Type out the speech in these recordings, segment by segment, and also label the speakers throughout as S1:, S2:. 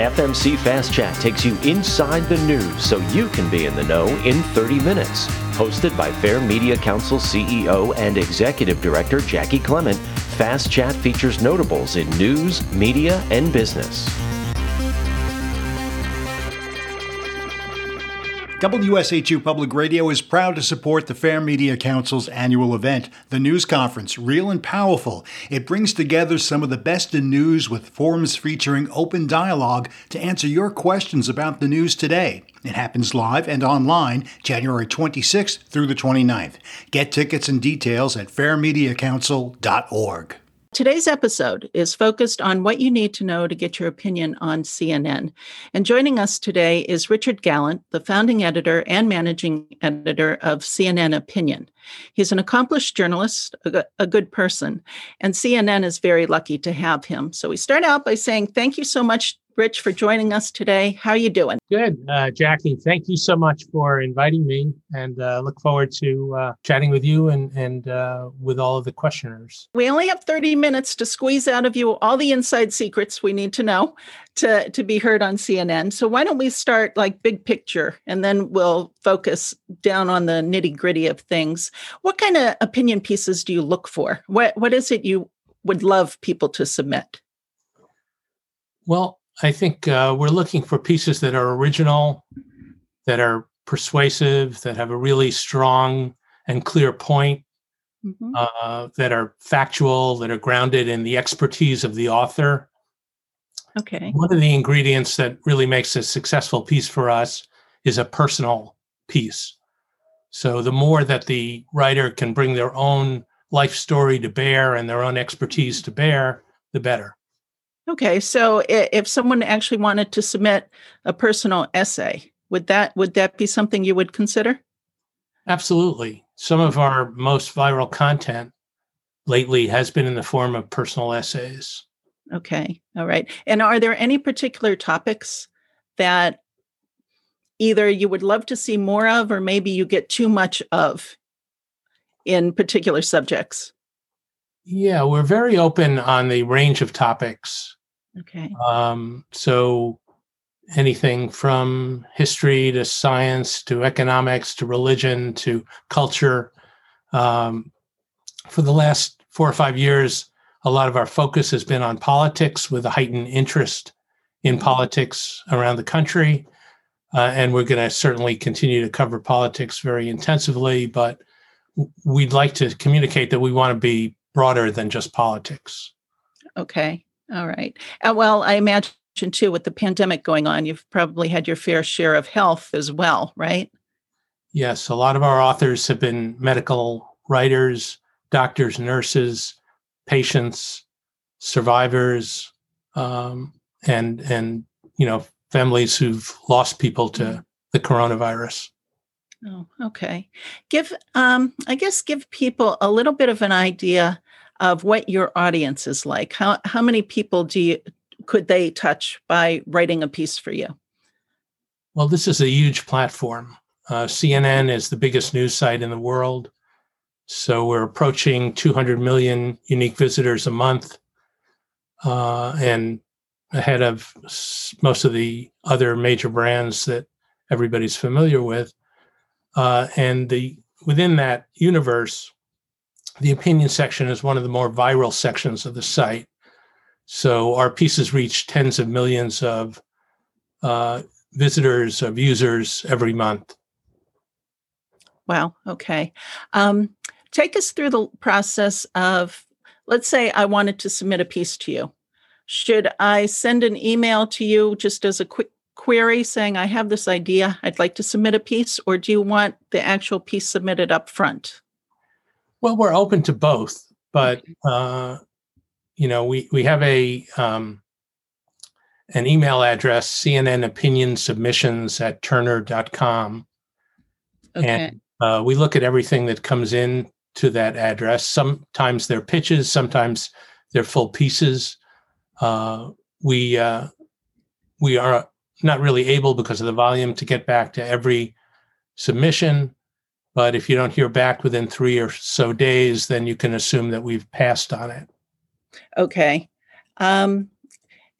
S1: FMC Fast Chat takes you inside the news so you can be in the know in 30 minutes. Hosted by Fair Media Council CEO and Executive Director Jaci Clement, Fast Chat features notables in news, media, and business.
S2: WSHU Public Radio is proud to support the Fair Media Council's annual event, the News Conference, Real and Powerful. It brings together some of the best in news with forums featuring open dialogue to answer your questions about the news today. It happens live and online January 26th through the 29th. Get tickets and details at fairmediacouncil.org.
S3: Today's episode is focused on what you need to know to get your opinion on CNN. And joining us today is Richard Galant, the founding editor and managing editor of CNN Opinion. He's an accomplished journalist, a, good person, and CNN is very lucky to have him. So we start out by saying thank you so much Rich, for joining us today. How are you doing?
S4: Good, uh, Jaci. Thank you so much for inviting me, and uh, look forward to uh, chatting with you and and uh, with all of the questioners.
S3: We only have thirty minutes to squeeze out of you all the inside secrets we need to know to to be heard on CNN. So why don't we start like big picture, and then we'll focus down on the nitty gritty of things. What kind of opinion pieces do you look for? What what is it you would love people to submit?
S4: Well, I think uh, we're looking for pieces that are original, that are persuasive, that have a really strong and clear point, mm-hmm. uh, that are factual, that are grounded in the expertise of the author.
S3: Okay.
S4: One of the ingredients that really makes a successful piece for us is a personal piece. So the more that the writer can bring their own life story to bear and their own expertise to bear, the better.
S3: Okay, so if someone actually wanted to submit a personal essay, would that would that be something you would consider?
S4: Absolutely. Some of our most viral content lately has been in the form of personal essays.
S3: Okay. All right. And are there any particular topics that either you would love to see more of or maybe you get too much of in particular subjects?
S4: Yeah, we're very open on the range of topics.
S3: Okay.
S4: Um, so anything from history to science to economics to religion to culture. Um, for the last four or five years, a lot of our focus has been on politics with a heightened interest in mm-hmm. politics around the country. Uh, and we're going to certainly continue to cover politics very intensively, but we'd like to communicate that we want to be broader than just politics.
S3: Okay. All right. Uh, well, I imagine too, with the pandemic going on, you've probably had your fair share of health as well, right?
S4: Yes. A lot of our authors have been medical writers, doctors, nurses, patients, survivors, um, and and you know families who've lost people to mm-hmm. the coronavirus.
S3: Oh, okay. Give, um, I guess, give people a little bit of an idea of what your audience is like. How how many people do you could they touch by writing a piece for you?
S4: Well, this is a huge platform. Uh, CNN is the biggest news site in the world, so we're approaching 200 million unique visitors a month, uh, and ahead of most of the other major brands that everybody's familiar with. Uh, and the within that universe, the opinion section is one of the more viral sections of the site. So our pieces reach tens of millions of uh, visitors, of users every month.
S3: Wow. Okay. Um, take us through the process of, let's say I wanted to submit a piece to you. Should I send an email to you just as a quick query saying, I have this idea, I'd like to submit a piece, or do you want the actual piece submitted up front?
S4: Well, we're open to both, but uh, you know, we we have a um, an email address, CNN opinion submissions at turner.com. Okay. And uh, we look at everything that comes in to that address. Sometimes they're pitches, sometimes they're full pieces. Uh, we uh, we are not really able because of the volume to get back to every submission. But if you don't hear back within three or so days, then you can assume that we've passed on it.
S3: Okay. Um,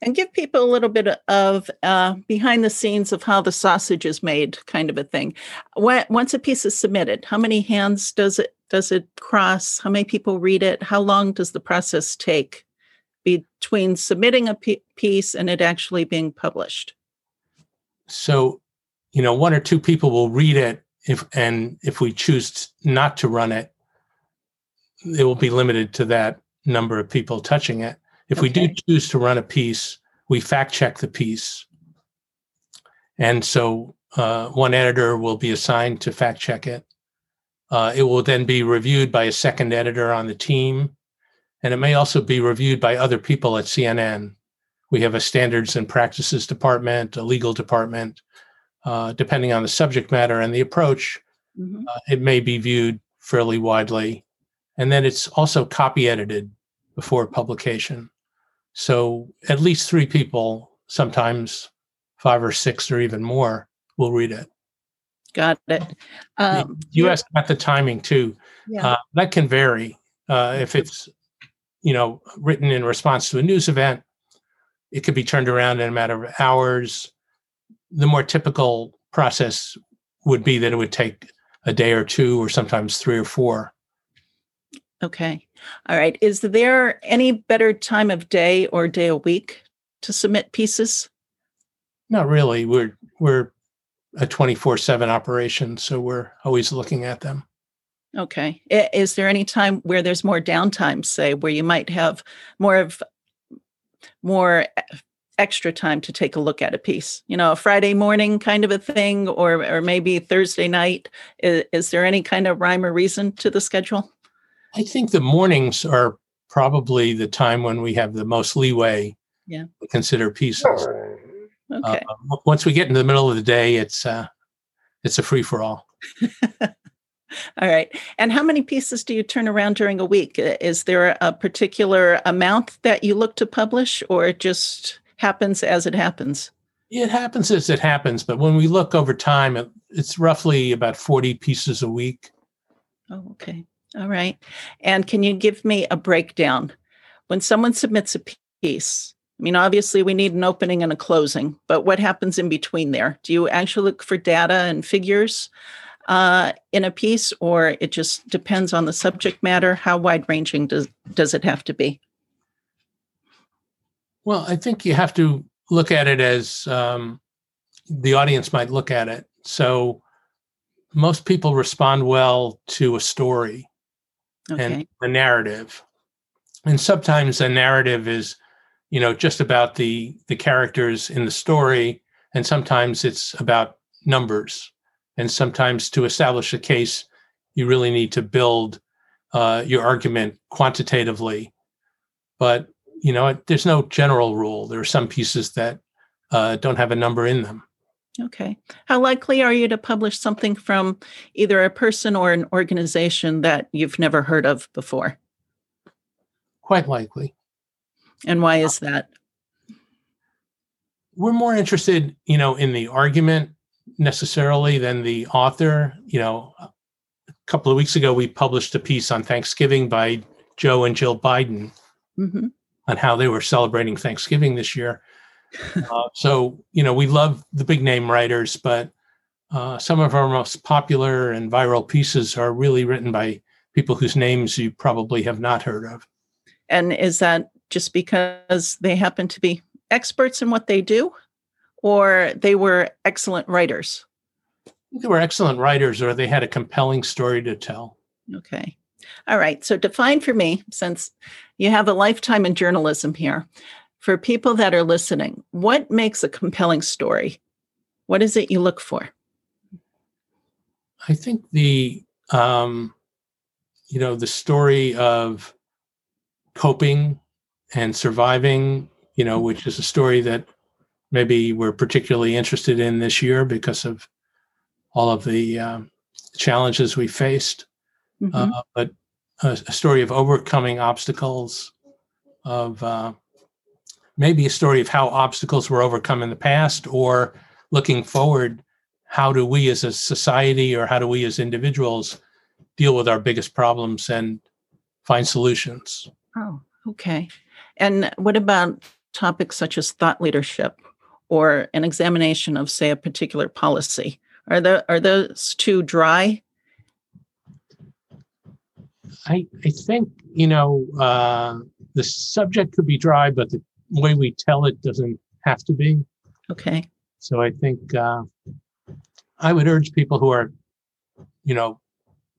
S3: and give people a little bit of uh, behind the scenes of how the sausage is made, kind of a thing. Once a piece is submitted, how many hands does it does it cross? How many people read it? How long does the process take between submitting a piece and it actually being published?
S4: So, you know, one or two people will read it, if and if we choose not to run it, it will be limited to that number of people touching it. If okay. we do choose to run a piece, we fact check the piece. And so uh, one editor will be assigned to fact check it. Uh, it will then be reviewed by a second editor on the team. And it may also be reviewed by other people at CNN. We have a standards and practices department, a legal department. Uh, depending on the subject matter and the approach, mm-hmm. Uh, it may be viewed fairly widely. And then it's also copy edited before publication. So at least three people, sometimes five or six or even more, will read it.
S3: Got it.
S4: Um, you asked about the timing too. Yeah. Uh, that can vary. Uh, if it's, you know, written in response to a news event, it could be turned around in a matter of hours. The more typical process would be that it would take a day or two, or sometimes three or four.
S3: Okay. All right. Is there any better time of day or day a week to submit pieces?
S4: Not really. We're we're a 24/7 operation, so we're always looking at them.
S3: Okay. Is there any time where there's more downtime, say, where you might have more of more extra time to take a look at a piece? You know, a Friday morning kind of a thing, or or maybe Thursday night. Is, is there any kind of rhyme or reason to the schedule?
S4: I think the mornings are probably the time when we have the most leeway
S3: yeah.
S4: to consider pieces.
S3: Okay.
S4: Uh, once we get into the middle of the day, it's uh, it's a free for all.
S3: all right. And how many pieces do you turn around during a week? Is there a particular amount that you look to publish, or it just happens as it happens?
S4: It happens as it happens, but when we look over time, it, it's roughly about forty pieces a week.
S3: Oh, okay. All right. And can you give me a breakdown? When someone submits a piece, I mean, obviously we need an opening and a closing, but what happens in between there? Do you actually look for data and figures uh, in a piece, or it just depends on the subject matter? How wide ranging does, does it have to be?
S4: Well, I think you have to look at it as um, the audience might look at it. So most people respond well to a story okay. and a narrative. And sometimes a narrative is, you know, just about the the characters in the story, and sometimes it's about numbers. And sometimes to establish a case, you really need to build uh, your argument quantitatively. But you know, there's no general rule. There are some pieces that uh, don't have a number in them.
S3: Okay. How likely are you to publish something from either a person or an organization that you've never heard of before?
S4: Quite likely.
S3: And why is that?
S4: We're more interested, you know, in the argument necessarily than the author. You know, a couple of weeks ago, we published a piece on Thanksgiving by Joe and Jill Biden mm-hmm. on how they were celebrating Thanksgiving this year uh, so you know we love the big name writers, but uh, some of our most popular and viral pieces are really written by people whose names you probably have not heard of.
S3: And is that just because they happen to be experts in what they do, or they were excellent writers?
S4: They were excellent writers, or they had a compelling story to tell.
S3: Okay. All right. So define for me, since you have a lifetime in journalism here, for people that are listening, what makes a compelling story? What is it you look for?
S4: I think the um, you know the story of coping and surviving, you know, which is a story that maybe we're particularly interested in this year because of all of the um, challenges we faced. Mm-hmm. Uh, but a, a, story of overcoming obstacles, of uh, maybe a story of how obstacles were overcome in the past or looking forward how do we as a society or how do we as individuals deal with our biggest problems and find solutions
S3: oh okay and what about topics such as thought leadership or an examination of, say, a particular policy? Are the are those too dry?
S4: I I think you know uh, the subject could be dry, but the way we tell it doesn't have to be.
S3: Okay.
S4: So I think uh, I would urge people who are, you know,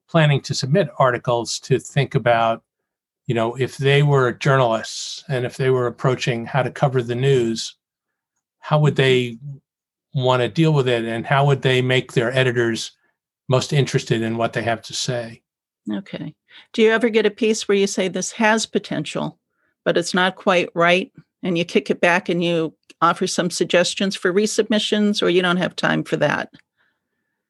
S4: planning to submit articles to think about, you know, if they were journalists and if they were approaching how to cover the news, how would they want to deal with it and how would they make their editors most interested in what they have to say?
S3: Okay. Do you ever get a piece where you say this has potential, but it's not quite right? And you kick it back and you offer some suggestions for resubmissions, or you don't have time for that?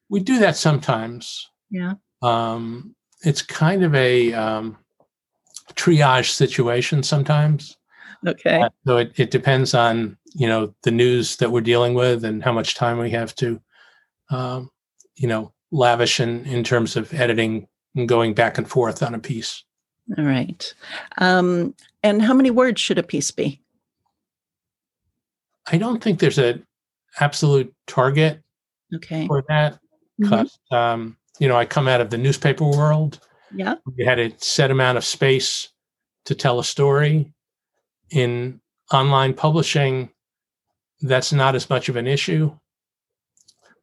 S4: We do that sometimes.
S3: Yeah.
S4: Um, it's kind of a um, triage situation sometimes.
S3: Okay.
S4: Uh, so it, it depends on you know the news that we're dealing with and how much time we have to, um, you know, lavish in in terms of editing and going back and forth on a piece.
S3: All right. Um, and how many words should a piece be?
S4: I don't think there's a absolute target
S3: Okay.
S4: for that
S3: Mhm.
S4: because um, you know I come out of the newspaper world.
S3: Yeah.
S4: You had a set amount of space to tell a story. In online publishing, that's not as much of an issue.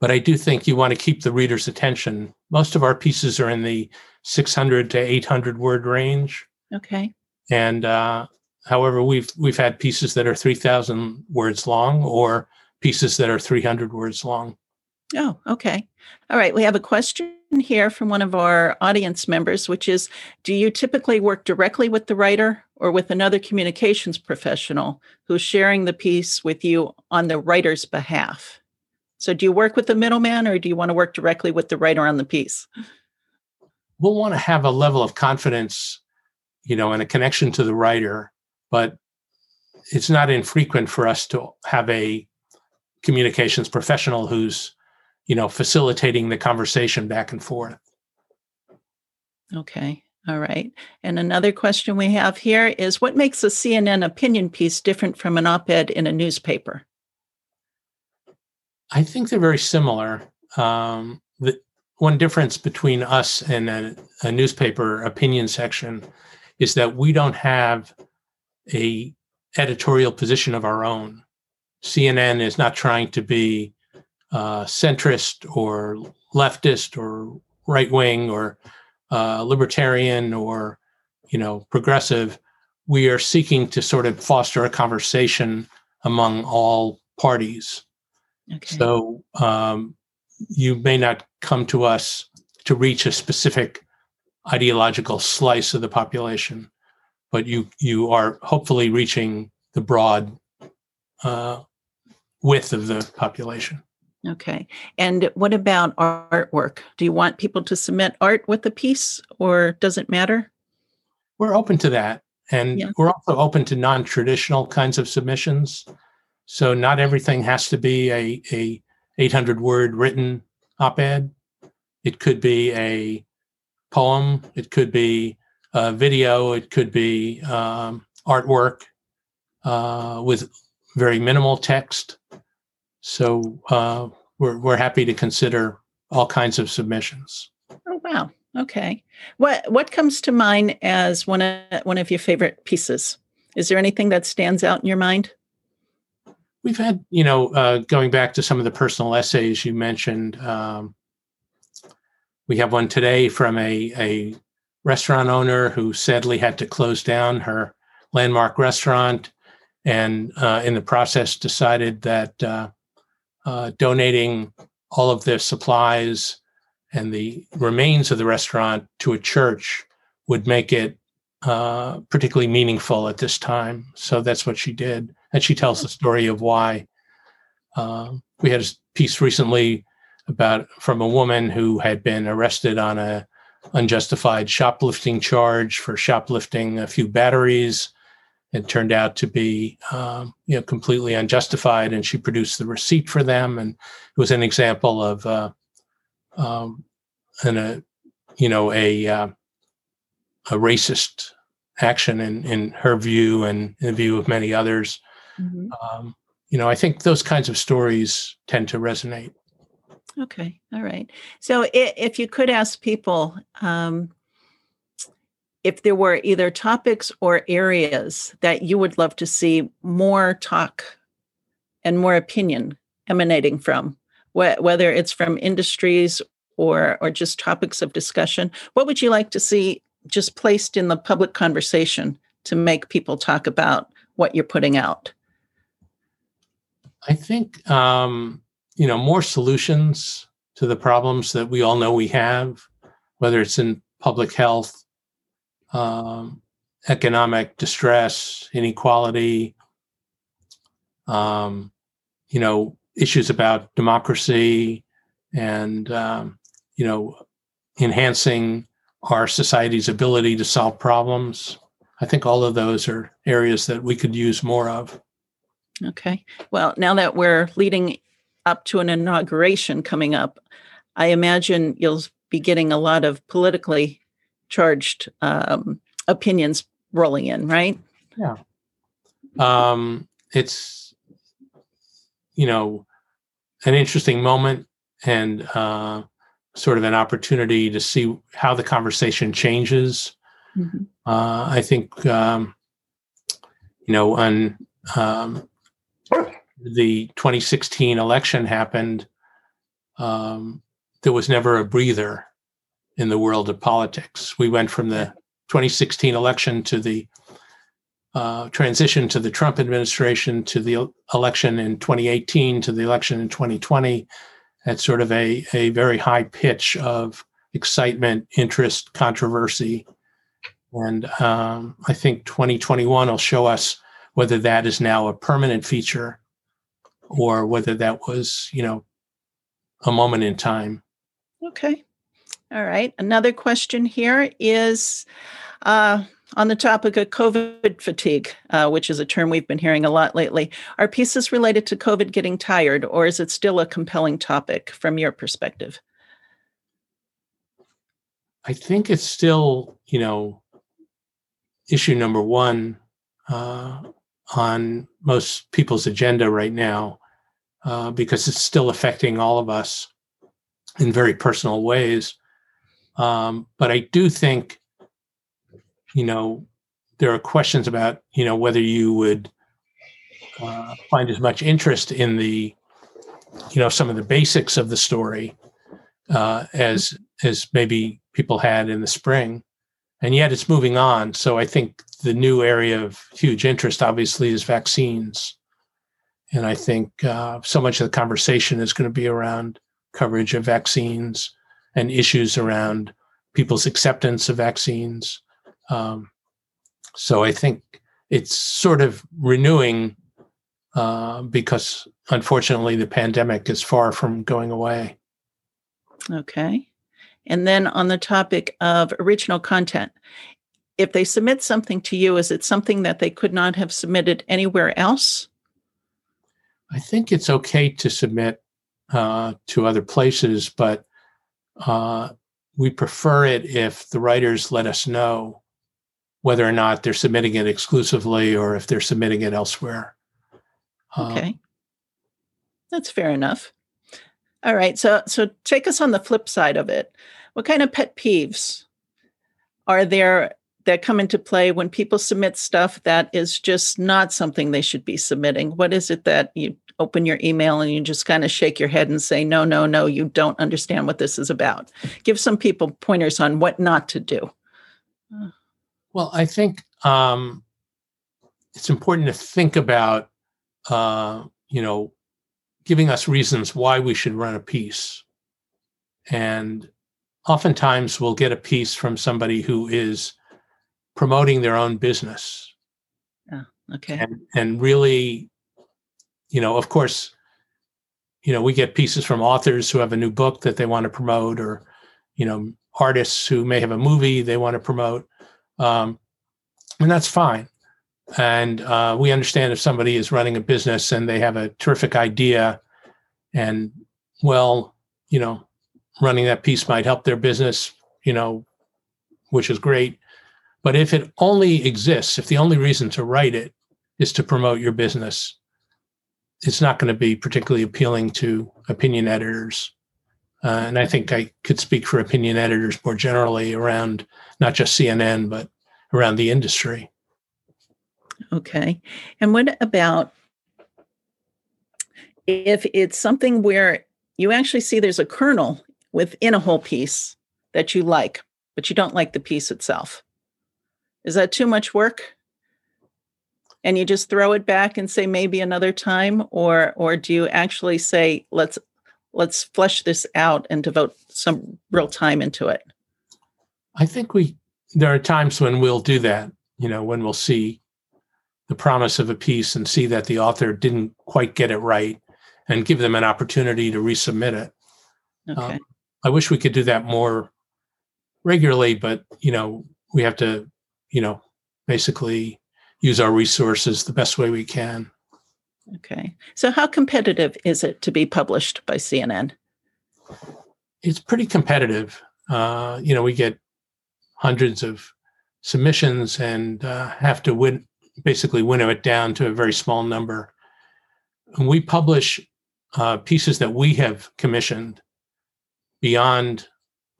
S4: But I do think you want to keep the reader's attention. Most of our pieces are in the 600 to 800 word range,
S3: Okay.
S4: and uh, however, we've we've had pieces that are 3,000 words long, or pieces that are 300 words long.
S3: Oh, okay. All right. We have a question here from one of our audience members, which is Do you typically work directly with the writer or with another communications professional who's sharing the piece with you on the writer's behalf? So, do you work with the middleman or do you want to work directly with the writer on the piece?
S4: We'll want to have a level of confidence, you know, and a connection to the writer, but it's not infrequent for us to have a communications professional who's you know facilitating the conversation back and forth
S3: Okay. All right. And another question we have here is What makes a CNN opinion piece different from an op ed in a newspaper?
S4: i think they're very similar um, the one difference between us and a, a newspaper opinion section is that we don't have a editorial position of our own cnn is not trying to be uh, centrist or leftist or right wing or uh, libertarian or you know progressive we are seeking to sort of foster a conversation among all parties
S3: Okay.
S4: so um, you may not come to us to reach a specific ideological slice of the population but you you are hopefully reaching the broad uh, width of the population
S3: Okay. And what about artwork? Do you want people to submit art with the piece or does it matter?
S4: we're open to that and
S3: Yeah.
S4: we're also open to non-traditional kinds of submissions so not everything has to be a, a 800 word written op-ed it could be a poem it could be a video it could be um, artwork uh, with very minimal text so uh, we're, we're happy to consider all kinds of submissions
S3: Oh wow. Okay. What what comes to mind as one of one of your favorite pieces? Is there anything that stands out in your mind?
S4: we've had you know uh, going back to some of the personal essays you mentioned um, we have one today from a, a restaurant owner who sadly had to close down her landmark restaurant and uh, in the process decided that uh, uh, donating all of their supplies and the remains of the restaurant to a church would make it uh, particularly meaningful at this time. So that's what she did. And she tells the story of why. Uh, we had a piece recently about from a woman who had been arrested on a unjustified shoplifting charge for shoplifting a few batteries. It turned out to be, um, you know, completely unjustified, and she produced the receipt for them. And it was an example of, uh, um, an, a, you know, a uh, a racist action in in her view and in the view of many others. mm-hmm. um, you know, I think those kinds of stories tend to resonate.
S3: Okay, all right. So if you could ask people um, if there were either topics or areas that you would love to see more talk and more opinion emanating from, wh- whether it's from industries or or just topics of discussion, what would you like to see just placed in the public conversation to make people talk about what you're putting out?
S4: I think um, you know more solutions to the problems that we all know we have, whether it's in public health, um, economic distress, inequality, um, you know, issues about democracy and um, you know enhancing our society's ability to solve problems. I think all of those are areas that we could use more of.
S3: Okay. Well, now that we're leading up to an inauguration coming up, I imagine you'll be getting a lot of politically charged um, opinions rolling in, right?
S4: Yeah. Um, it's, you know, an interesting moment and uh, sort of an opportunity to see how the conversation changes. Mm-hmm. Uh, I think, um, you know, on um, the 2016 election happened, um, there was never a breather in the world of politics. We went from the 2016 election to the uh, transition to the Trump administration to the election in 2018 to the election in 2020 at sort of a, a very high pitch of excitement, interest, controversy. And um, I think 2021 will show us whether that is now a permanent feature or whether that was, you know, a moment in time.
S3: Okay. All right. Another question here is uh, on the topic of COVID fatigue, uh, which is a term we've been hearing a lot lately. Are pieces related to COVID getting tired, or is it still a compelling topic from your perspective?
S4: I think it's still, you know, issue number one uh, on most people's agenda right now uh, because it's still affecting all of us in very personal ways. Um, but I do think, you know, there are questions about, you know, whether you would uh, find as much interest in the, you know, some of the basics of the story uh, as as maybe people had in the spring, and yet it's moving on. So I think the new area of huge interest, obviously, is vaccines, and I think uh, so much of the conversation is going to be around coverage of vaccines and issues around people's acceptance of vaccines. Um, so I think it's sort of renewing uh, because unfortunately the pandemic is far from going away.
S3: Okay. And then on the topic of original content, if they submit something to you, is it something that they could not have submitted anywhere else?
S4: I think it's okay to submit uh, to other places, but uh, we prefer it if the writers let us know whether or not they're submitting it exclusively or if they're submitting it elsewhere.
S3: Uh, okay. That's fair enough. All right. So so take us on the flip side of it. What kind of pet peeves are there that come into play when people submit stuff that is just not something they should be submitting? What is it that you open your email and you just kind of shake your head and say, no, no, no, you don't understand what this is about. Give some people pointers on what not to do.
S4: Well, I think um, it's important to think about, uh, you know, giving us reasons why we should run a piece. And oftentimes we'll get a piece from somebody who is promoting their own business.
S3: Yeah, okay.
S4: And, and really you know, of course, you know, we get pieces from authors who have a new book that they want to promote, or you know, artists who may have a movie they want to promote, um, and that's fine. And uh, we understand if somebody is running a business and they have a terrific idea, and well, you know, running that piece might help their business, you know, which is great. But if it only exists, if the only reason to write it is to promote your business. It's not going to be particularly appealing to opinion editors. Uh, and I think I could speak for opinion editors more generally around not just CNN, but around the industry.
S3: Okay. And what about if it's something where you actually see there's a kernel within a whole piece that you like, but you don't like the piece itself? Is that too much work? And you just throw it back and say maybe another time, or or do you actually say let's let's flesh this out and devote some real time into it?
S4: I think we there are times when we'll do that. You know, when we'll see the promise of a piece and see that the author didn't quite get it right, and give them an opportunity to resubmit it.
S3: Okay. Um,
S4: I wish we could do that more regularly, but you know, we have to, you know, basically use our resources the best way we can.
S3: Okay. So how competitive is it to be published by CNN?
S4: It's pretty competitive. Uh, you know, we get hundreds of submissions and uh, have to win basically winnow it down to a very small number. And we publish uh, pieces that we have commissioned beyond,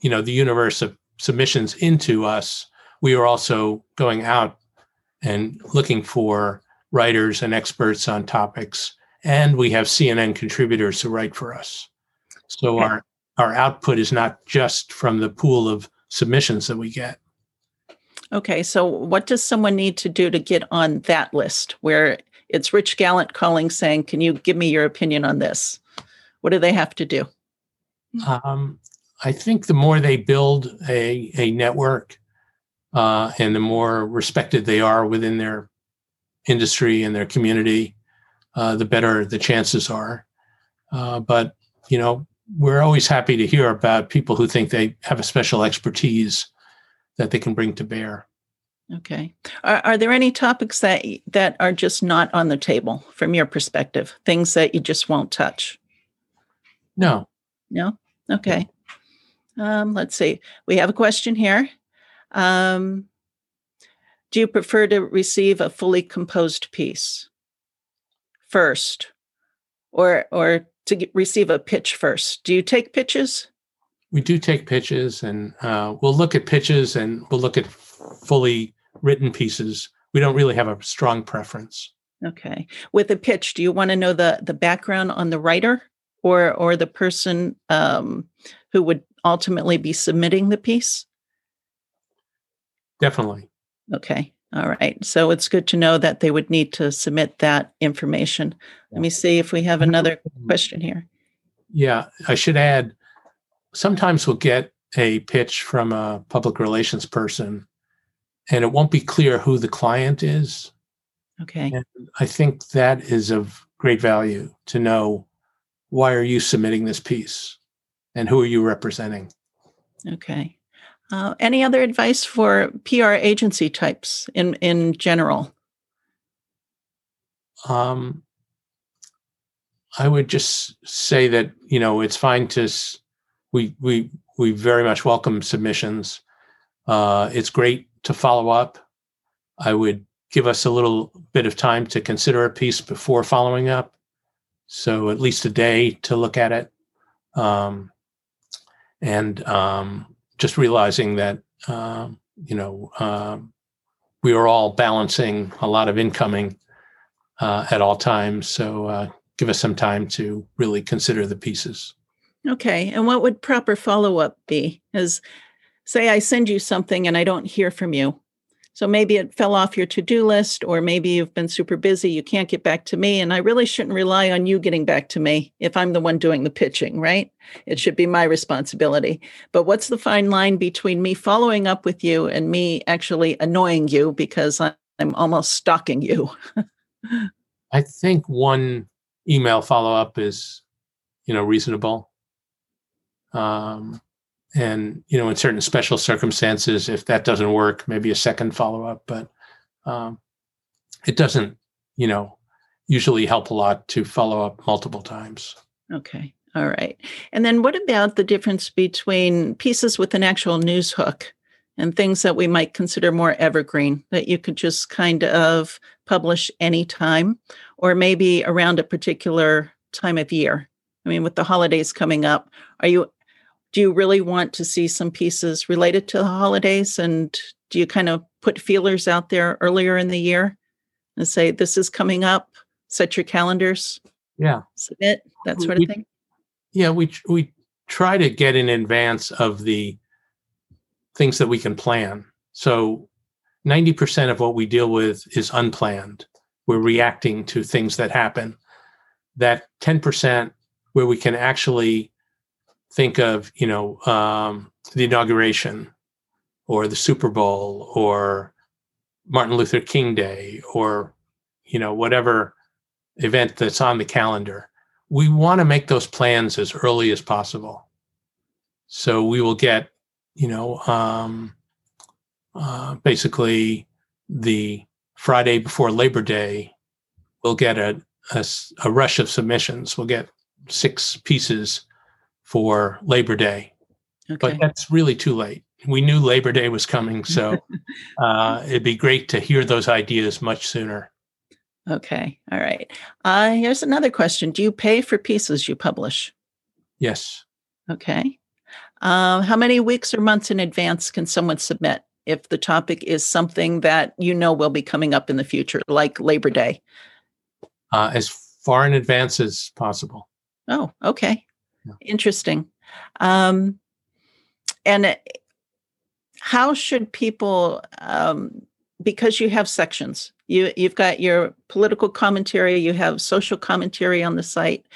S4: you know, the universe of submissions into us. We are also going out and looking for writers and experts on topics, and we have CNN contributors who write for us. So our our output is not just from the pool of submissions that we get.
S3: Okay, so what does someone need to do to get on that list where it's Rich Galant calling saying, Can you give me your opinion on this? What do they have to do?
S4: Um, I think the more they build a, a network uh, and the more respected they are within their industry and their community, uh, the better the chances are. Uh, but, you know, we're always happy to hear about people who think they have a special expertise that they can bring to bear.
S3: Okay. Are, are there any topics that that are just not on the table from your perspective? Things that you just won't touch?
S4: No.
S3: No. Okay. Um, let's see. We have a question here. Um, do you prefer to receive a fully composed piece first, or or to get, receive a pitch first? Do you take pitches?
S4: We do take pitches, and uh, we'll look at pitches, and we'll look at fully written pieces. We don't really have a strong preference.
S3: Okay. With a pitch, do you want to know the the background on the writer or or the person um, who would ultimately be submitting the piece?
S4: Definitely.
S3: Okay. All right. So it's good to know that they would need to submit that information. Let me see if we have another question here.
S4: Yeah, I should add sometimes we'll get a pitch from a public relations person and it won't be clear who the client is.
S3: Okay.
S4: And I think that is of great value to know why are you submitting this piece and who are you representing?
S3: Okay. Uh, any other advice for PR agency types in in general?
S4: Um, I would just say that you know it's fine to we we we very much welcome submissions. Uh, it's great to follow up. I would give us a little bit of time to consider a piece before following up. So at least a day to look at it. Um, and um, just realizing that, uh, you know, uh, we are all balancing a lot of incoming uh, at all times. So uh, give us some time to really consider the pieces.
S3: Okay. And what would proper follow up be? As say I send you something and I don't hear from you. So maybe it fell off your to do list, or maybe you've been super busy, you can't get back to me. And I really shouldn't rely on you getting back to me if I'm the one doing the pitching, right? It should be my responsibility. But what's the fine line between me following up with you and me actually annoying you because I'm almost stalking you?
S4: I think one email follow up is, you know, reasonable. Um, and you know in certain special circumstances if that doesn't work maybe a second follow-up but um, it doesn't you know usually help a lot to follow up multiple times
S3: okay all right and then what about the difference between pieces with an actual news hook and things that we might consider more evergreen that you could just kind of publish anytime or maybe around a particular time of year? I mean, with the holidays coming up, are you do you really want to see some pieces related to the holidays? And do you kind of put feelers out there earlier in the year and say this is coming up. Set your calendars.
S4: Yeah.
S3: Submit that sort of thing?
S4: Yeah we we try to get in advance of the things that we can plan. So 90% of what we deal with is unplanned. We're reacting to things that happen. That 10% where we can actually think of you know um, the inauguration or the super bowl or martin luther king day or you know whatever event that's on the calendar. We want to make those plans as early as possible. So we will get you know um, uh, basically the friday before labor day we'll get a, a, a rush of submissions. We'll get six pieces for Labor Day. Okay. But that's really too late. We knew Labor Day was coming, so uh, it'd be great to hear those ideas much sooner.
S3: Okay. All right. Uh, here's another question Do you pay for pieces you publish?
S4: Yes.
S3: Okay. Uh, how many weeks or months in advance can someone submit if the topic is something that you know will be coming up in the future, like Labor Day?
S4: Uh, as far in advance as possible.
S3: Oh, okay. Yeah. Interesting. Um, and how should people, um, because you have sections, you you've got your political commentary, you have social commentary on the site.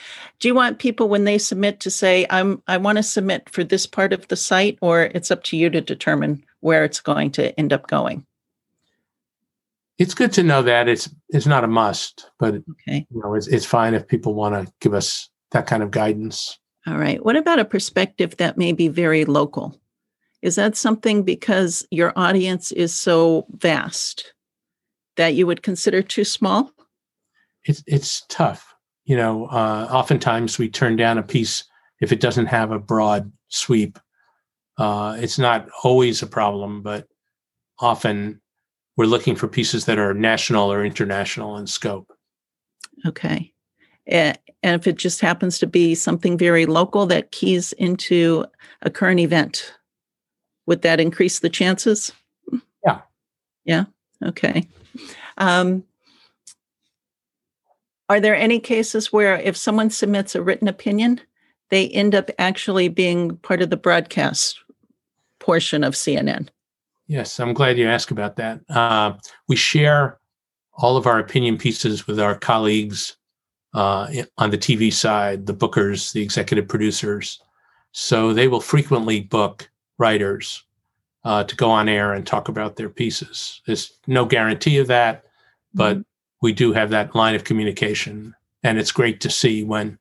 S3: Do you want people when they submit to say, "I'm I want to submit for this part of the site," or it's up to you to determine where it's going to end up going?
S4: It's good to know that it's it's not a must, but
S3: okay.
S4: you know it's it's fine if people want to give us that kind of guidance.
S3: All right. What about a perspective that may be very local? Is that something because your audience is so vast that you would consider too small?
S4: It's it's tough. You know, uh, oftentimes we turn down a piece if it doesn't have a broad sweep. Uh, it's not always a problem, but often we're looking for pieces that are national or international in scope.
S3: Okay. And if it just happens to be something very local that keys into a current event, would that increase the chances?
S4: Yeah.
S3: Yeah. Okay. Um, are there any cases where if someone submits a written opinion, they end up actually being part of the broadcast portion of CNN?
S4: Yes, I'm glad you asked about that. Uh, we share all of our opinion pieces with our colleagues uh, on the TV side, the bookers, the executive producers. So they will frequently book writers uh, to go on air and talk about their pieces. There's no guarantee of that, but mm-hmm. we do have that line of communication. And it's great to see when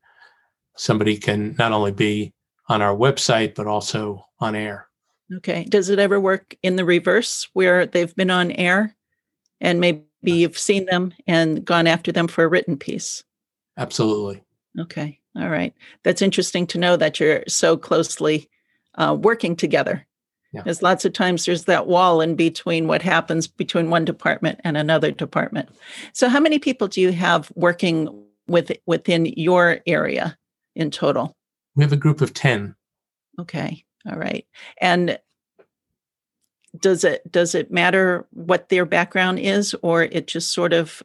S4: somebody can not only be on our website, but also on air.
S3: Okay. Does it ever work in the reverse where they've been on air and maybe you've seen them and gone after them for a written piece?
S4: Absolutely.
S3: Okay. All right. That's interesting to know that you're so closely uh, working together. Yeah. Because lots of times there's that wall in between what happens between one department and another department. So, how many people do you have working with within your area in total?
S4: We have a group of ten.
S3: Okay. All right. And does it does it matter what their background is, or it just sort of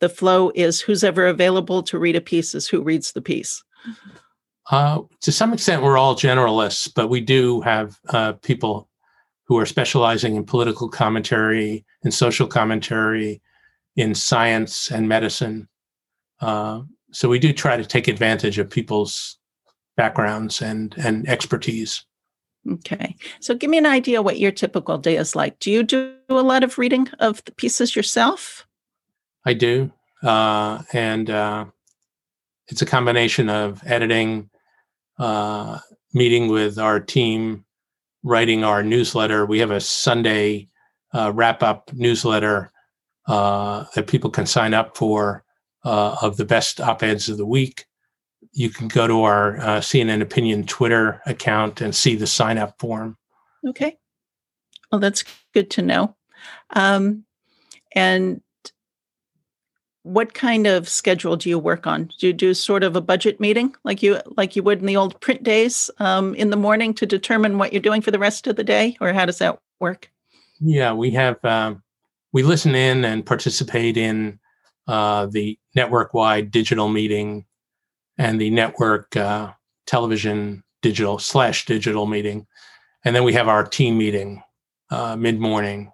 S3: the flow is who's ever available to read a piece is who reads the piece?
S4: Uh, to some extent, we're all generalists, but we do have uh, people who are specializing in political commentary and social commentary, in science and medicine. Uh, so we do try to take advantage of people's backgrounds and and expertise.
S3: Okay. So give me an idea what your typical day is like. Do you do a lot of reading of the pieces yourself?
S4: I do, uh, and uh, it's a combination of editing, uh, meeting with our team, writing our newsletter. We have a Sunday uh, wrap up newsletter uh, that people can sign up for uh, of the best op eds of the week. You can go to our CNN Opinion Twitter account and see the sign up form.
S3: Okay. Well, that's good to know. Um, and what kind of schedule do you work on? Do you do sort of a budget meeting like you like you would in the old print days um, in the morning to determine what you're doing for the rest of the day, or how does that work?
S4: Yeah, we have um, we listen in and participate in uh, the network-wide digital meeting and the network uh, television digital slash digital meeting, and then we have our team meeting uh, mid morning,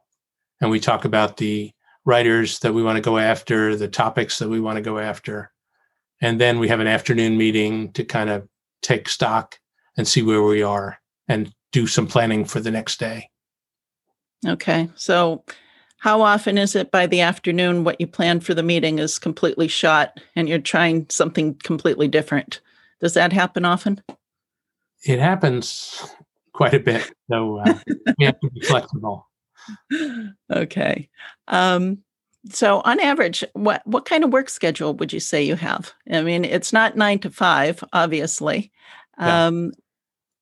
S4: and we talk about the writers that we want to go after, the topics that we want to go after. And then we have an afternoon meeting to kind of take stock and see where we are and do some planning for the next day.
S3: Okay. So, how often is it by the afternoon what you plan for the meeting is completely shot and you're trying something completely different? Does that happen often?
S4: It happens quite a bit. So, uh, we have to be flexible
S3: okay. Um, so on average, what what kind of work schedule would you say you have? I mean, it's not nine to five, obviously. Yeah. Um,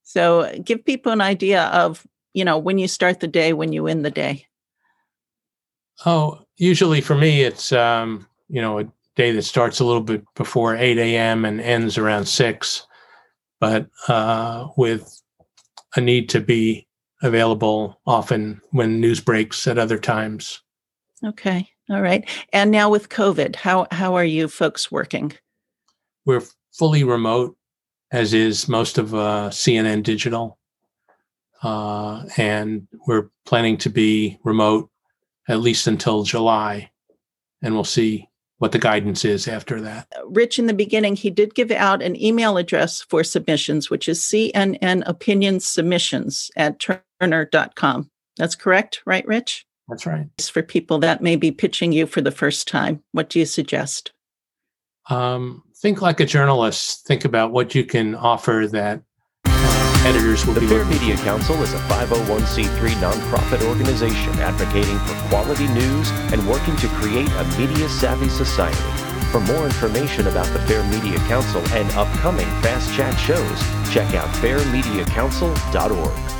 S3: so give people an idea of you know when you start the day, when you end the day.
S4: Oh, usually for me, it's um, you know a day that starts a little bit before eight a.m. and ends around six, but uh, with a need to be available often when news breaks at other times.
S3: Okay. All right. And now with COVID, how how are you folks working?
S4: We're fully remote, as is most of uh, CNN Digital, uh, and we're planning to be remote at least until July, and we'll see what the guidance is after that.
S3: Rich, in the beginning, he did give out an email address for submissions, which is CNN Opinion Submissions at turner.com. That's correct, right, Rich?
S4: That's right.
S3: For people that may be pitching you for the first time, what do you suggest?
S4: Um, think like a journalist. Think about what you can offer that editors will
S1: the
S4: be.
S1: The Fair Media Council is a 501c3 nonprofit organization advocating for quality news and working to create a media savvy society. For more information about the Fair Media Council and upcoming Fast Chat shows, check out fairmediacouncil.org.